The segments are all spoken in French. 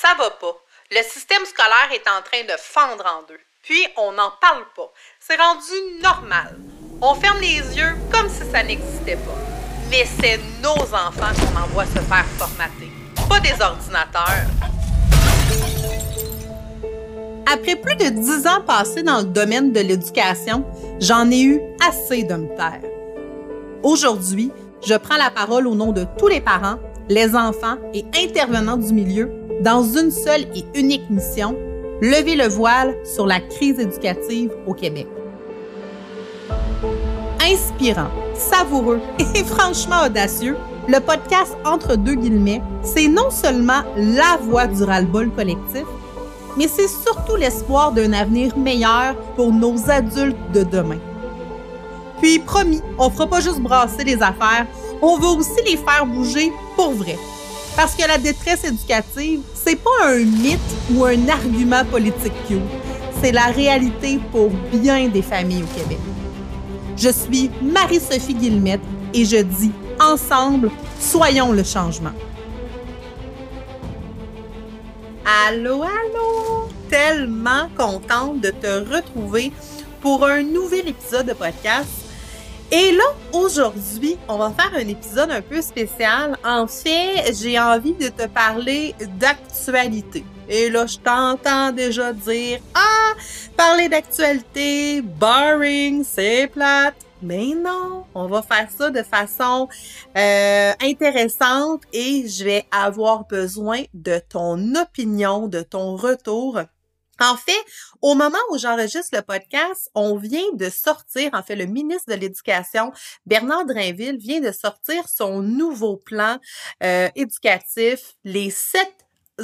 Ça va pas. Le système scolaire est en train de fendre en deux. Puis, on n'en parle pas. C'est rendu normal. On ferme les yeux comme si ça n'existait pas. Mais c'est nos enfants qu'on envoie se faire formater, pas des ordinateurs. Après plus de dix ans passés dans le domaine de l'éducation, j'en ai eu assez de me taire. Aujourd'hui, je prends la parole au nom de tous les parents, les enfants et intervenants du milieu dans une seule et unique mission, lever le voile sur la crise éducative au Québec. Inspirant, savoureux et franchement audacieux, le podcast Entre deux guillemets, c'est non seulement la voix du ras-le-bol collectif, mais c'est surtout l'espoir d'un avenir meilleur pour nos adultes de demain. Puis promis, on fera pas juste brasser les affaires, on va aussi les faire bouger pour vrai. Parce que la détresse éducative, c'est pas un mythe ou un argument politique cute. C'est la réalité pour bien des familles au Québec. Je suis Marie-Sophie Guillemette et je dis ensemble, soyons le changement. Allô, allô! Tellement contente de te retrouver pour un nouvel épisode de podcast et là, aujourd'hui, on va faire un épisode un peu spécial. En fait, j'ai envie de te parler d'actualité. Et là, je t'entends déjà dire Ah, parler d'actualité, boring, c'est plate. Mais non, on va faire ça de façon euh, intéressante et je vais avoir besoin de ton opinion, de ton retour en fait, au moment où j'enregistre le podcast, on vient de sortir, en fait, le ministre de l'Éducation, Bernard Drainville, vient de sortir son nouveau plan euh, éducatif, les sept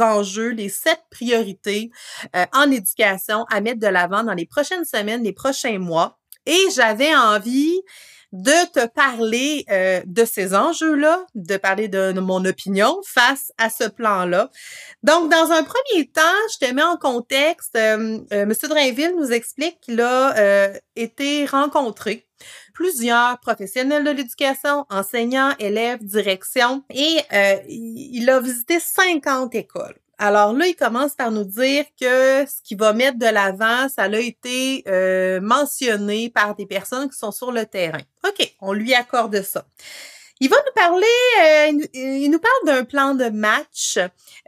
enjeux, les sept priorités euh, en éducation à mettre de l'avant dans les prochaines semaines, les prochains mois. Et j'avais envie de te parler euh, de ces enjeux-là, de parler de, mon opinion face à ce plan-là. Donc, dans un premier temps, je te mets en contexte. Euh, euh M. Drainville nous explique qu'il a euh, été rencontré plusieurs professionnels de l'éducation, enseignants, élèves, direction, et il a visité 50 écoles. Alors là, il commence par nous dire que ce qu'il va mettre de l'avant, ça a été euh, mentionné par des personnes qui sont sur le terrain. OK, on lui accorde ça. Il va nous parler, euh, il nous parle d'un plan de match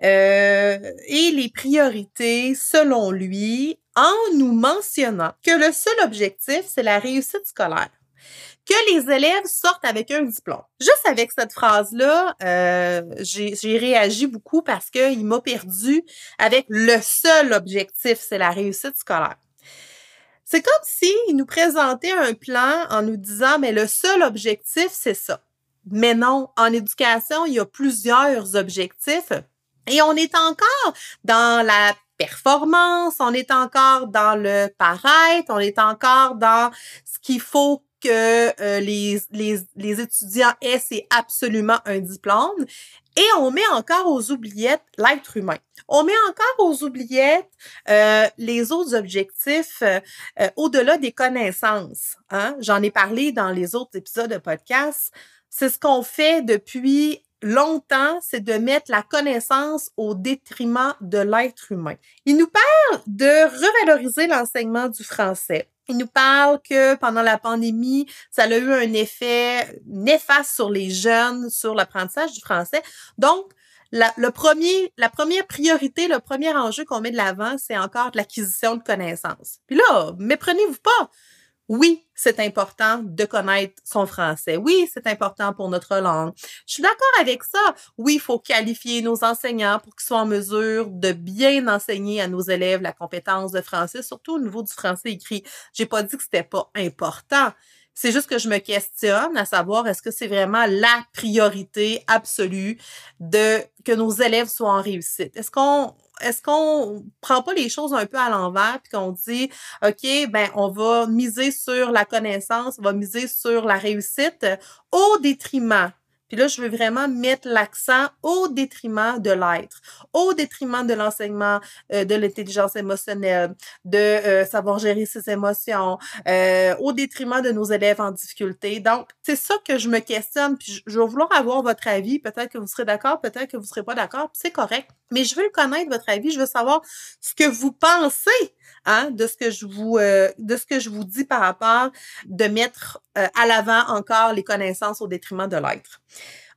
euh, et les priorités selon lui en nous mentionnant que le seul objectif, c'est la réussite scolaire que les élèves sortent avec un diplôme. Juste avec cette phrase-là, euh, j'ai réagi beaucoup parce qu'il m'a perdu avec le seul objectif, c'est la réussite scolaire. C'est comme s'il nous présentait un plan en nous disant, mais le seul objectif, c'est ça. Mais non, en éducation, il y a plusieurs objectifs et on est encore dans la performance, on est encore dans le paraître, on est encore dans ce qu'il faut que euh, les, les, les étudiants aient, c'est absolument un diplôme. Et on met encore aux oubliettes l'être humain. On met encore aux oubliettes euh, les autres objectifs euh, au-delà des connaissances. Hein? J'en ai parlé dans les autres épisodes de podcast. C'est ce qu'on fait depuis longtemps, c'est de mettre la connaissance au détriment de l'être humain. Il nous parle de revaloriser l'enseignement du français. Il nous parle que pendant la pandémie, ça a eu un effet néfaste sur les jeunes, sur l'apprentissage du français. Donc, la, le premier, la première priorité, le premier enjeu qu'on met de l'avant, c'est encore l'acquisition de connaissances. Puis là, méprenez-vous pas. Oui, c'est important de connaître son français. Oui, c'est important pour notre langue. Je suis d'accord avec ça. Oui, il faut qualifier nos enseignants pour qu'ils soient en mesure de bien enseigner à nos élèves la compétence de français, surtout au niveau du français écrit. J'ai pas dit que c'était pas important. C'est juste que je me questionne à savoir est-ce que c'est vraiment la priorité absolue de que nos élèves soient en réussite? Est-ce qu'on est-ce qu'on prend pas les choses un peu à l'envers puis qu'on dit OK, ben on va miser sur la connaissance, on va miser sur la réussite au détriment Puis là, je veux vraiment mettre l'accent au détriment de l'être, au détriment de l'enseignement euh, de l'intelligence émotionnelle, de euh, savoir gérer ses émotions, euh, au détriment de nos élèves en difficulté. Donc, c'est ça que je me questionne, puis je, vais vouloir avoir votre avis. Peut-être que vous serez d'accord, peut-être que vous serez pas d'accord, c'est correct. Mais je veux connaître, votre avis. Je veux savoir ce que vous pensez hein, de ce que je vous de ce que je vous dis par rapport de mettre à l'avant encore les connaissances au détriment de l'être.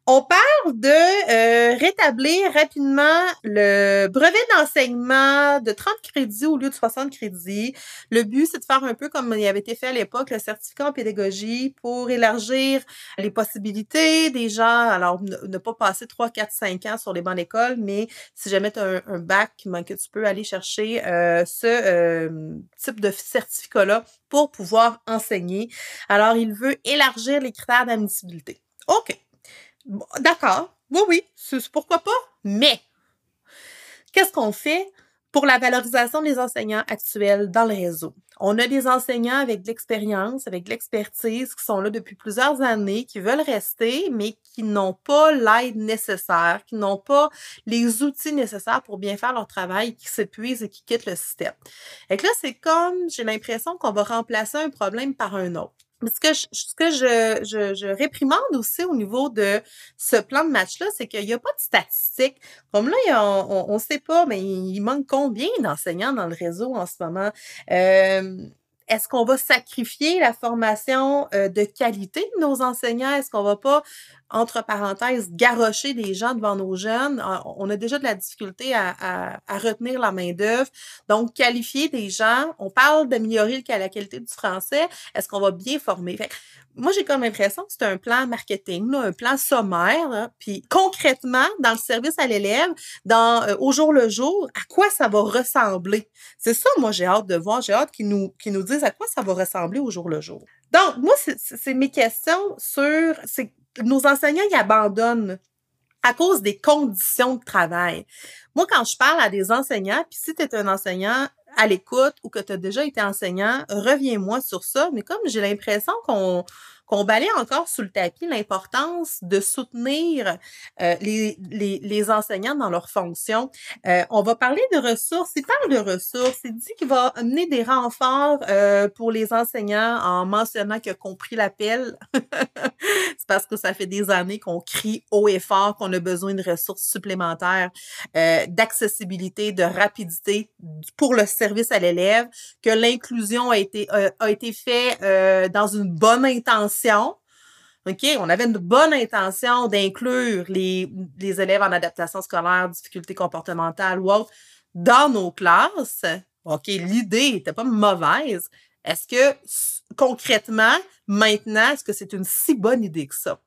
On parle de euh, rétablir rapidement le brevet d'enseignement de 30 crédits au lieu de 60 crédits. Le but, c'est de faire un peu comme il avait été fait à l'époque, le certificat en pédagogie pour élargir les possibilités des gens. Alors, ne, pas passer 3, 4, 5 ans sur les bancs d'école, mais si jamais tu as un, bac, ben, tu peux aller chercher euh, ce euh, type de certificat-là pour pouvoir enseigner. Alors, il veut élargir les critères d'admissibilité. OK. D'accord, oui, oui, pourquoi pas. Mais, qu'est-ce qu'on fait pour la valorisation des enseignants actuels dans le réseau? On a des enseignants avec de l'expérience, avec de l'expertise, qui sont là depuis plusieurs années, qui veulent rester, mais qui n'ont pas l'aide nécessaire, qui n'ont pas les outils nécessaires pour bien faire leur travail, qui s'épuisent et qui quittent le système. Et là, c'est comme, j'ai l'impression qu'on va remplacer un problème par un autre. Ce que je, ce que je, je, je, réprimande aussi au niveau de ce plan de match-là, c'est qu'il n'y a pas de statistiques. Comme là, on ne sait pas, mais il manque combien d'enseignants dans le réseau en ce moment? Euh, est-ce qu'on va sacrifier la formation euh, de qualité de nos enseignants? Est-ce qu'on va pas, entre parenthèses, garrocher des gens devant nos jeunes? On a déjà de la difficulté à, retenir la main-d'œuvre. Donc, qualifier des gens, on parle d'améliorer la qualité du français. Est-ce qu'on va bien former? moi, j'ai comme l'impression que c'est un plan marketing, un plan sommaire. puis concrètement, dans le service à l'élève, dans euh, au jour le jour, à quoi ça va ressembler? C'est ça, moi, j'ai hâte de voir. J'ai hâte qu'ils nous, qu'ils nous disent à quoi ça va ressembler au jour le jour. Donc, moi, c'est mes questions sur... Nos enseignants, ils abandonnent à cause des conditions de travail. Moi, quand je parle à des enseignants, puis si tu es un enseignant à l'écoute ou que tu as déjà été enseignant, reviens-moi sur ça. Mais comme j'ai l'impression qu'on qu'on balaye encore sous le tapis l'importance de soutenir euh, les, les, les, enseignants dans leurs fonctions. Euh, on va parler de ressources. Il parle de ressources. Il dit qu'il va amener des renforts euh, pour les enseignants en mentionnant qu'il a compris l'appel. C'est parce que ça fait des années qu'on crie haut et fort qu'on a besoin de ressources supplémentaires, d'accessibilité, de rapidité pour le service à l'élève, que l'inclusion a été, a été fait dans une bonne intention OK, on avait une bonne intention d'inclure les, les élèves en adaptation scolaire, difficultés comportementales ou autres dans nos classes. OK, l'idée n'était pas mauvaise. Est-ce que concrètement, maintenant, est-ce que c'est une si bonne idée que ça?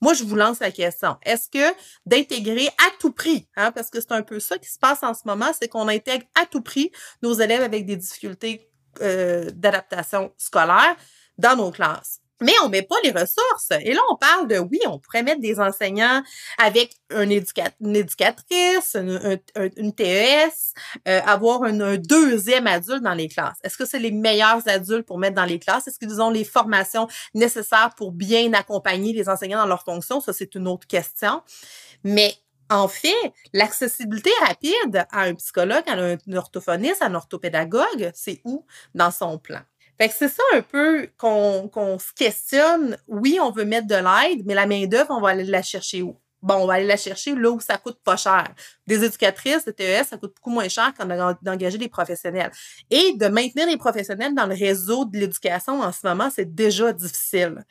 Moi, je vous lance la question. Est-ce que d'intégrer à tout prix, hein, parce que c'est un peu ça qui se passe en ce moment, c'est qu'on intègre à tout prix nos élèves avec des difficultés euh, d'adaptation scolaire dans nos classes mais on met pas les ressources. Et là, on parle de, oui, on pourrait mettre des enseignants avec un une éducatrice, une, TES, euh, avoir un, deuxième adulte dans les classes. Est-ce que c'est les meilleurs adultes pour mettre dans les classes? Est-ce qu'ils ont les formations nécessaires pour bien accompagner les enseignants dans leurs fonctions? Ça, c'est une autre question. Mais en fait, l'accessibilité rapide à un psychologue, à un orthophoniste, à un orthopédagogue, c'est où dans son plan? Fait que c'est ça un peu qu'on se questionne. Oui, on veut mettre de l'aide, mais la main-d'œuvre, on va aller la chercher où? Bon, on va aller la chercher là où ça coûte pas cher. Des éducatrices de TES, ça coûte beaucoup moins cher qu'en d'engager des professionnels. Et de maintenir les professionnels dans le réseau de l'éducation en ce moment, c'est déjà difficile.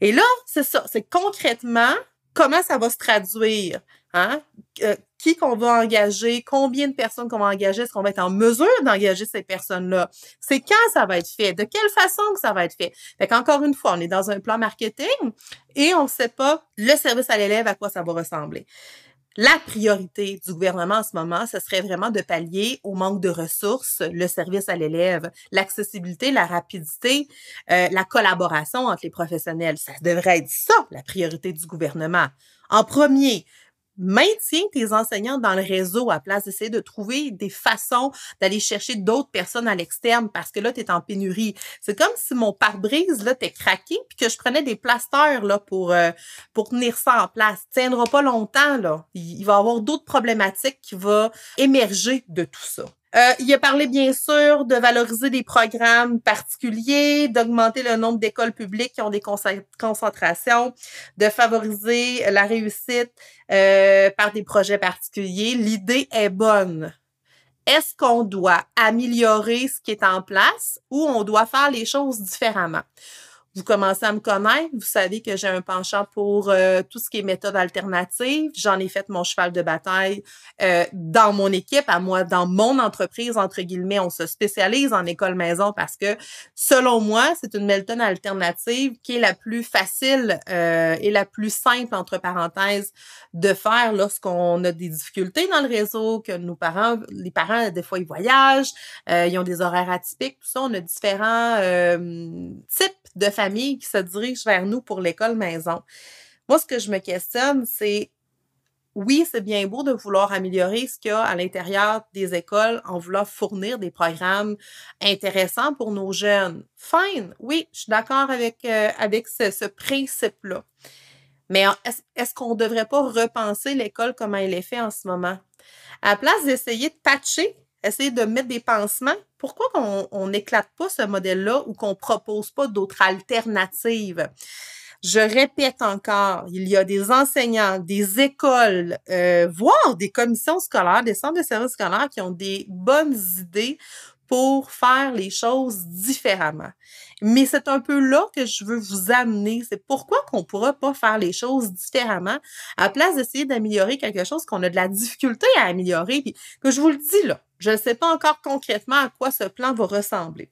Et là, c'est ça. C'est concrètement comment ça va se traduire. Hein? Euh, qui qu'on va engager, combien de personnes qu'on va engager, est-ce qu'on va être en mesure d'engager ces personnes-là? C'est quand ça va être fait? De quelle façon que ça va être fait? Fait qu'encore une fois, on est dans un plan marketing et on ne sait pas le service à l'élève à quoi ça va ressembler. La priorité du gouvernement en ce moment, ce serait vraiment de pallier au manque de ressources, le service à l'élève, l'accessibilité, la rapidité, euh, la collaboration entre les professionnels. Ça devrait être ça, la priorité du gouvernement. En premier, maintiens tes enseignants dans le réseau à place d'essayer de trouver des façons d'aller chercher d'autres personnes à l'externe parce que là, tu es en pénurie. C'est comme si mon pare-brise, là, t'es craqué puis que je prenais des plasteurs, là, pour, euh, pour tenir ça en place. Ça tiendra pas longtemps, là. Il, va y avoir d'autres problématiques qui vont émerger de tout ça. Euh, il a parlé bien sûr de valoriser des programmes particuliers, d'augmenter le nombre d'écoles publiques qui ont des concentrations, de favoriser la réussite euh, par des projets particuliers. L'idée est bonne. Est-ce qu'on doit améliorer ce qui est en place ou on doit faire les choses différemment? Vous commencez à me connaître, vous savez que j'ai un penchant pour euh, tout ce qui est méthode alternative. J'en ai fait mon cheval de bataille euh, dans mon équipe, à moi, dans mon entreprise, entre guillemets, on se spécialise en école maison parce que, selon moi, c'est une méthode alternative qui est la plus facile euh, et la plus simple, entre parenthèses, de faire lorsqu'on a des difficultés dans le réseau, que nos parents, les parents, des fois, ils voyagent, ils ont des horaires atypiques, tout ça, on a différents types de familles qui se dirigent vers nous pour l'école maison. Moi, ce que je me questionne, c'est oui, c'est bien beau de vouloir améliorer ce qu'il y a à l'intérieur des écoles en voulant fournir des programmes intéressants pour nos jeunes. Fine, oui, je suis d'accord avec, euh, avec ce, ce principe-là. Mais est-ce qu'on ne devrait pas repenser l'école comme elle est faite en ce moment? À la place d'essayer de patcher essayer de mettre des pansements. Pourquoi qu'on n'éclate pas ce modèle-là ou qu'on propose pas d'autres alternatives? Je répète encore, il y a des enseignants, des écoles, euh, voire des commissions scolaires, des centres de services scolaires qui ont des bonnes idées pour faire les choses différemment. Mais c'est un peu là que je veux vous amener. C'est pourquoi qu'on ne pourra pas faire les choses différemment à place d'essayer d'améliorer quelque chose qu'on a de la difficulté à améliorer. Puis que je vous le dis là, je ne sais pas encore concrètement à quoi ce plan va ressembler.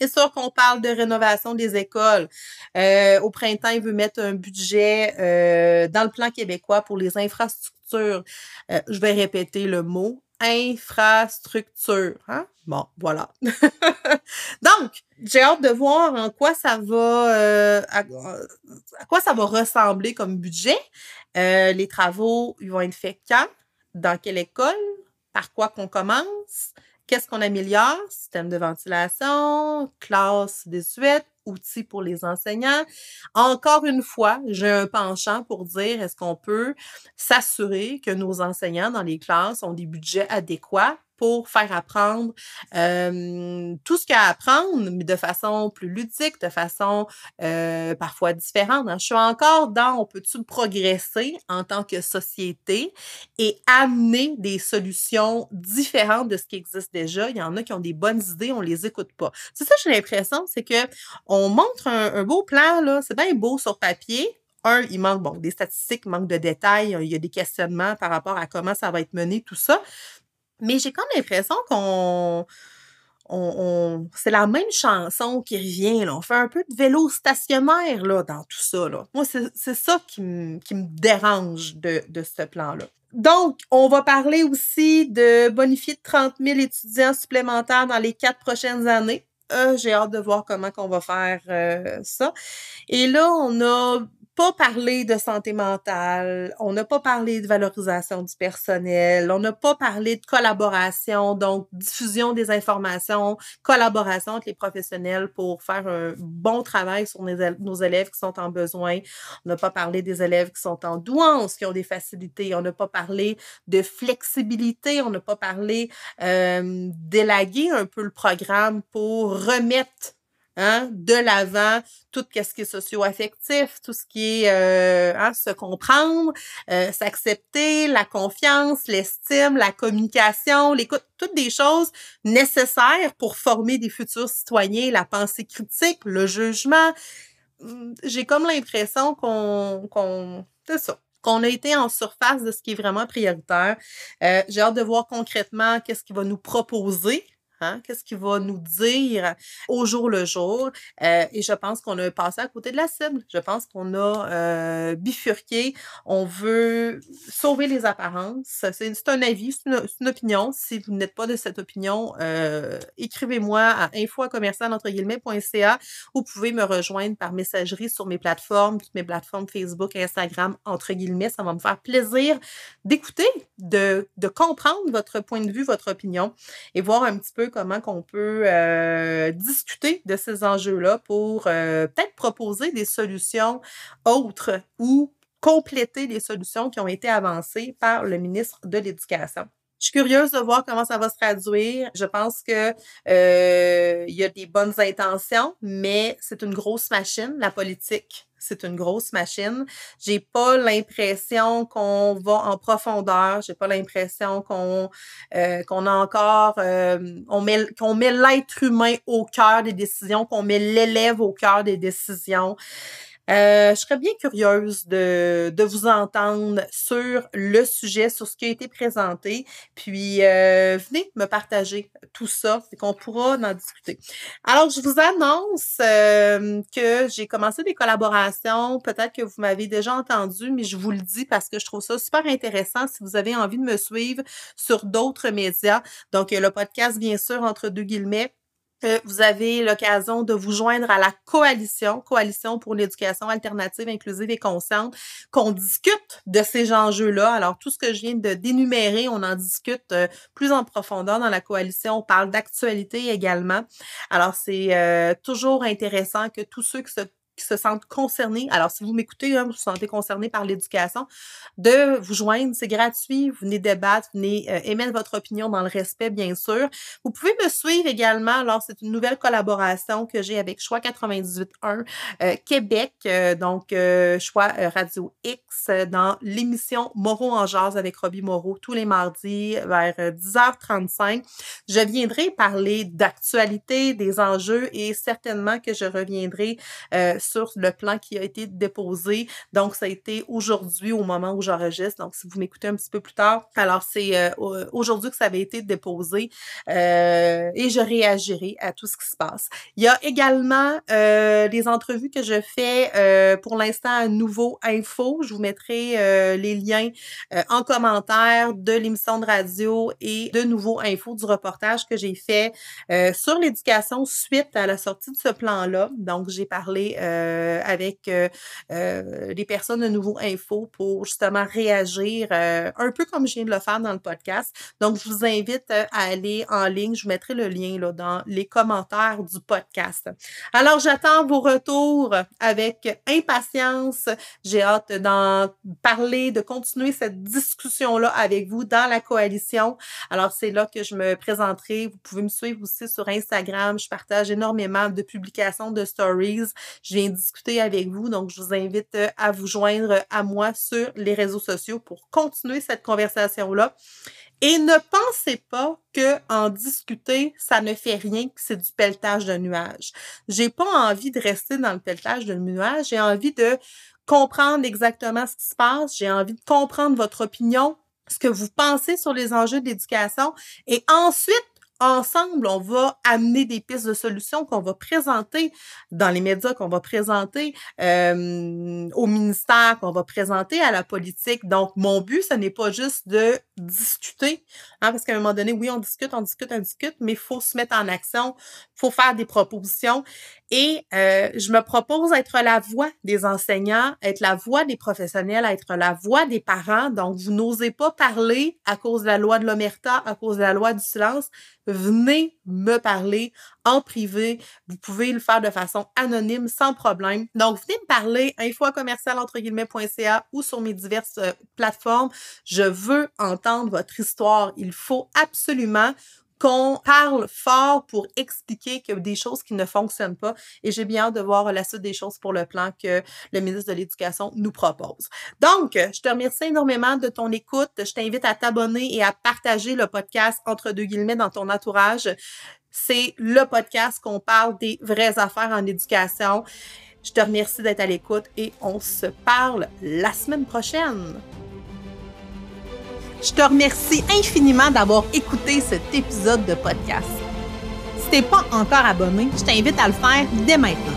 C'est sûr qu'on parle de rénovation des écoles. Euh, au printemps, il veut mettre un budget euh, dans le plan québécois pour les infrastructures. Euh, je vais répéter le mot infrastructure. Hein? Bon, voilà. Donc, j'ai hâte de voir en quoi ça va, euh, à, quoi ça va ressembler comme budget. Euh, les travaux, ils vont être faits quand? Dans quelle école? Par quoi qu'on commence? Qu'est-ce qu'on améliore? Système de ventilation, classe désuète, outils pour les enseignants. Encore une fois, j'ai un penchant pour dire est-ce qu'on peut s'assurer que nos enseignants dans les classes ont des budgets adéquats? Pour faire apprendre tout ce qu'il y a à apprendre, mais de façon plus ludique, de façon parfois différente. Je suis encore dans on peut-tu progresser en tant que société et amener des solutions différentes de ce qui existe déjà? Il y en a qui ont des bonnes idées, on les écoute pas. C'est ça, j'ai l'impression, c'est que on montre un, beau plan, là, c'est bien beau sur papier, un, il manque bon, des statistiques, manque de détails, il y a des questionnements par rapport à comment ça va être mené, tout ça. Mais j'ai comme l'impression qu'on. On, c'est la même chanson qui revient. Là. On fait un peu de vélo stationnaire là, dans tout ça. Là. Moi, c'est ça qui me dérange de, de ce plan-là. Donc, on va parler aussi de bonifier de 30 000 étudiants supplémentaires dans les quatre prochaines années. Euh, j'ai hâte de voir comment on va faire euh, ça. Et là, on a pas parlé de santé mentale, on n'a pas parlé de valorisation du personnel, on n'a pas parlé de collaboration, donc diffusion des informations, collaboration avec les professionnels pour faire un bon travail sur nos élèves qui sont en besoin. On n'a pas parlé des élèves qui sont en douance, qui ont des facilités. On n'a pas parlé de flexibilité. On n'a pas parlé euh, d'élaguer un peu le programme pour remettre hein, de l'avant tout ce qui est socio-affectif, tout ce qui est euh, hein, se comprendre, euh, s'accepter, la confiance, l'estime, la communication, l'écoute, toutes des choses nécessaires pour former des futurs citoyens, la pensée critique, le jugement. Hum, j'ai comme l'impression qu'on, qu'on, c'est ça, qu'on a été en surface de ce qui est vraiment prioritaire. Euh, j'ai hâte de voir concrètement qu'est-ce qu'il va nous proposer Hein? Qu'est-ce qu'il va nous dire au jour le jour? Euh, et je pense qu'on a passé à côté de la cible. Je pense qu'on a euh, bifurqué. On veut sauver les apparences. C'est un avis, c'est une, opinion. Si vous n'êtes pas de cette opinion, euh, écrivez-moi à info guillemets.ca ou pouvez me rejoindre par messagerie sur mes plateformes, toutes mes plateformes Facebook, Instagram, entre guillemets. Ça va me faire plaisir d'écouter, de, de comprendre votre point de vue, votre opinion et voir un petit peu comment qu'on peut euh, discuter de ces enjeux-là pour euh, peut-être proposer des solutions autres ou compléter les solutions qui ont été avancées par le ministre de l'Éducation. Je suis curieuse de voir comment ça va se traduire. Je pense que euh, il y a des bonnes intentions, mais c'est une grosse machine, la politique c'est une grosse machine. J'ai pas l'impression qu'on va en profondeur. J'ai pas l'impression qu'on euh, qu'on a encore euh, on met qu'on met l'être humain au cœur des décisions, qu'on met l'élève au cœur des décisions. Euh, je serais bien curieuse de, de, vous entendre sur le sujet, sur ce qui a été présenté. Puis, euh, venez me partager tout ça, c'est qu'on pourra en discuter. Alors, je vous annonce euh, que j'ai commencé des collaborations. Peut-être que vous m'avez déjà entendu, mais je vous le dis parce que je trouve ça super intéressant si vous avez envie de me suivre sur d'autres médias. Donc, le podcast, bien sûr, entre deux guillemets vous avez l'occasion de vous joindre à la coalition, coalition pour l'éducation alternative, inclusive et consciente, qu'on discute de ces enjeux-là. Alors, tout ce que je viens de dénumérer, on en discute euh, plus en profondeur dans la coalition. On parle d'actualité également. Alors, c'est euh, toujours intéressant que tous ceux qui se qui se sentent concernés, alors si vous m'écoutez, hein, vous vous sentez concerné par l'éducation, de vous joindre, c'est gratuit, vous venez débattre, vous venez euh, émettre votre opinion dans le respect, bien sûr. Vous pouvez me suivre également, alors c'est une nouvelle collaboration que j'ai avec Choix 98.1 euh, Québec, euh, donc euh, Choix Radio X, dans l'émission Moreau en jazz avec Robbie Moreau, tous les mardis vers 10h35. Je viendrai parler d'actualité, des enjeux et certainement que je reviendrai sur le plan qui a été déposé. Donc, ça a été aujourd'hui au moment où j'enregistre. Donc, si vous m'écoutez un petit peu plus tard, alors c'est euh, aujourd'hui que ça avait été déposé euh, et je réagirai à tout ce qui se passe. Il y a également euh, les entrevues que je fais euh, pour l'instant à Nouveau Info. Je vous mettrai les liens en commentaire de l'émission de radio et de Nouveau Info du reportage que j'ai fait sur l'éducation suite à la sortie de ce plan-là. Donc, j'ai parlé euh, avec euh, euh, les personnes de Nouveau Info pour justement réagir un peu comme je viens de le faire dans le podcast. Donc, je vous invite à aller en ligne. Je vous mettrai le lien là, dans les commentaires du podcast. Alors, j'attends vos retours avec impatience. J'ai hâte d'en parler, de continuer cette discussion-là avec vous dans la coalition. Alors, c'est là que je me présenterai. Vous pouvez me suivre aussi sur Instagram. Je partage énormément de publications de stories. Discuter avec vous, donc je vous invite euh, à vous joindre à moi sur les réseaux sociaux pour continuer cette conversation-là. Et ne pensez pas que en discuter, ça ne fait rien, que c'est du pelletage de nuages. J'ai pas envie de rester dans le pelletage de nuages, j'ai envie de comprendre exactement ce qui se passe, j'ai envie de comprendre votre opinion, ce que vous pensez sur les enjeux d'éducation et ensuite ensemble, on va amener des pistes de solutions qu'on va présenter dans les médias, qu'on va présenter euh, au ministère, qu'on va présenter à la politique. Donc, mon but, ce n'est pas juste de discuter, hein, parce qu'à un moment donné, oui, on discute, on discute, on discute, mais il faut se mettre en action, il faut faire des propositions. Et euh, je me propose être la voix des enseignants, être la voix des professionnels, être la voix des parents. Donc, vous n'osez pas parler à cause de la loi de l'omerta, à cause de la loi du silence. Venez me parler en privé. Vous pouvez le faire de façon anonyme, sans problème. Donc, venez me parler, info commercial entre guillemets.ca ou sur mes diverses euh, plateformes. Je veux entendre votre histoire. Il faut absolument qu'on parle fort pour expliquer que des choses qui ne fonctionnent pas. Et j'ai bien hâte de voir la suite des choses pour le plan que le ministre de l'Éducation nous propose. Donc, je te remercie énormément de ton écoute. Je t'invite à t'abonner et à partager le podcast entre deux guillemets dans ton entourage. C'est le podcast qu'on parle des vraies affaires en éducation. Je te remercie d'être à l'écoute et on se parle la semaine prochaine. Je te remercie infiniment d'avoir écouté cet épisode de podcast. Si t'es pas encore abonné, je t'invite à le faire dès maintenant.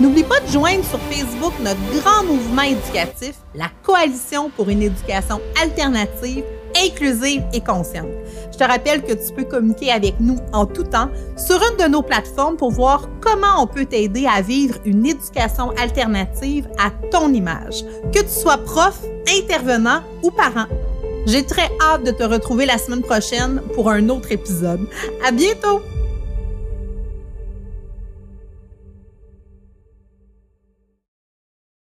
N'oublie pas de joindre sur Facebook notre grand mouvement éducatif, la Coalition pour une éducation alternative, inclusive et consciente. Je te rappelle que tu peux communiquer avec nous en tout temps sur une de nos plateformes pour voir comment on peut t'aider à vivre une éducation alternative à ton image, que tu sois prof, intervenant ou parent. J'ai très hâte de te retrouver la semaine prochaine pour un autre épisode. À bientôt!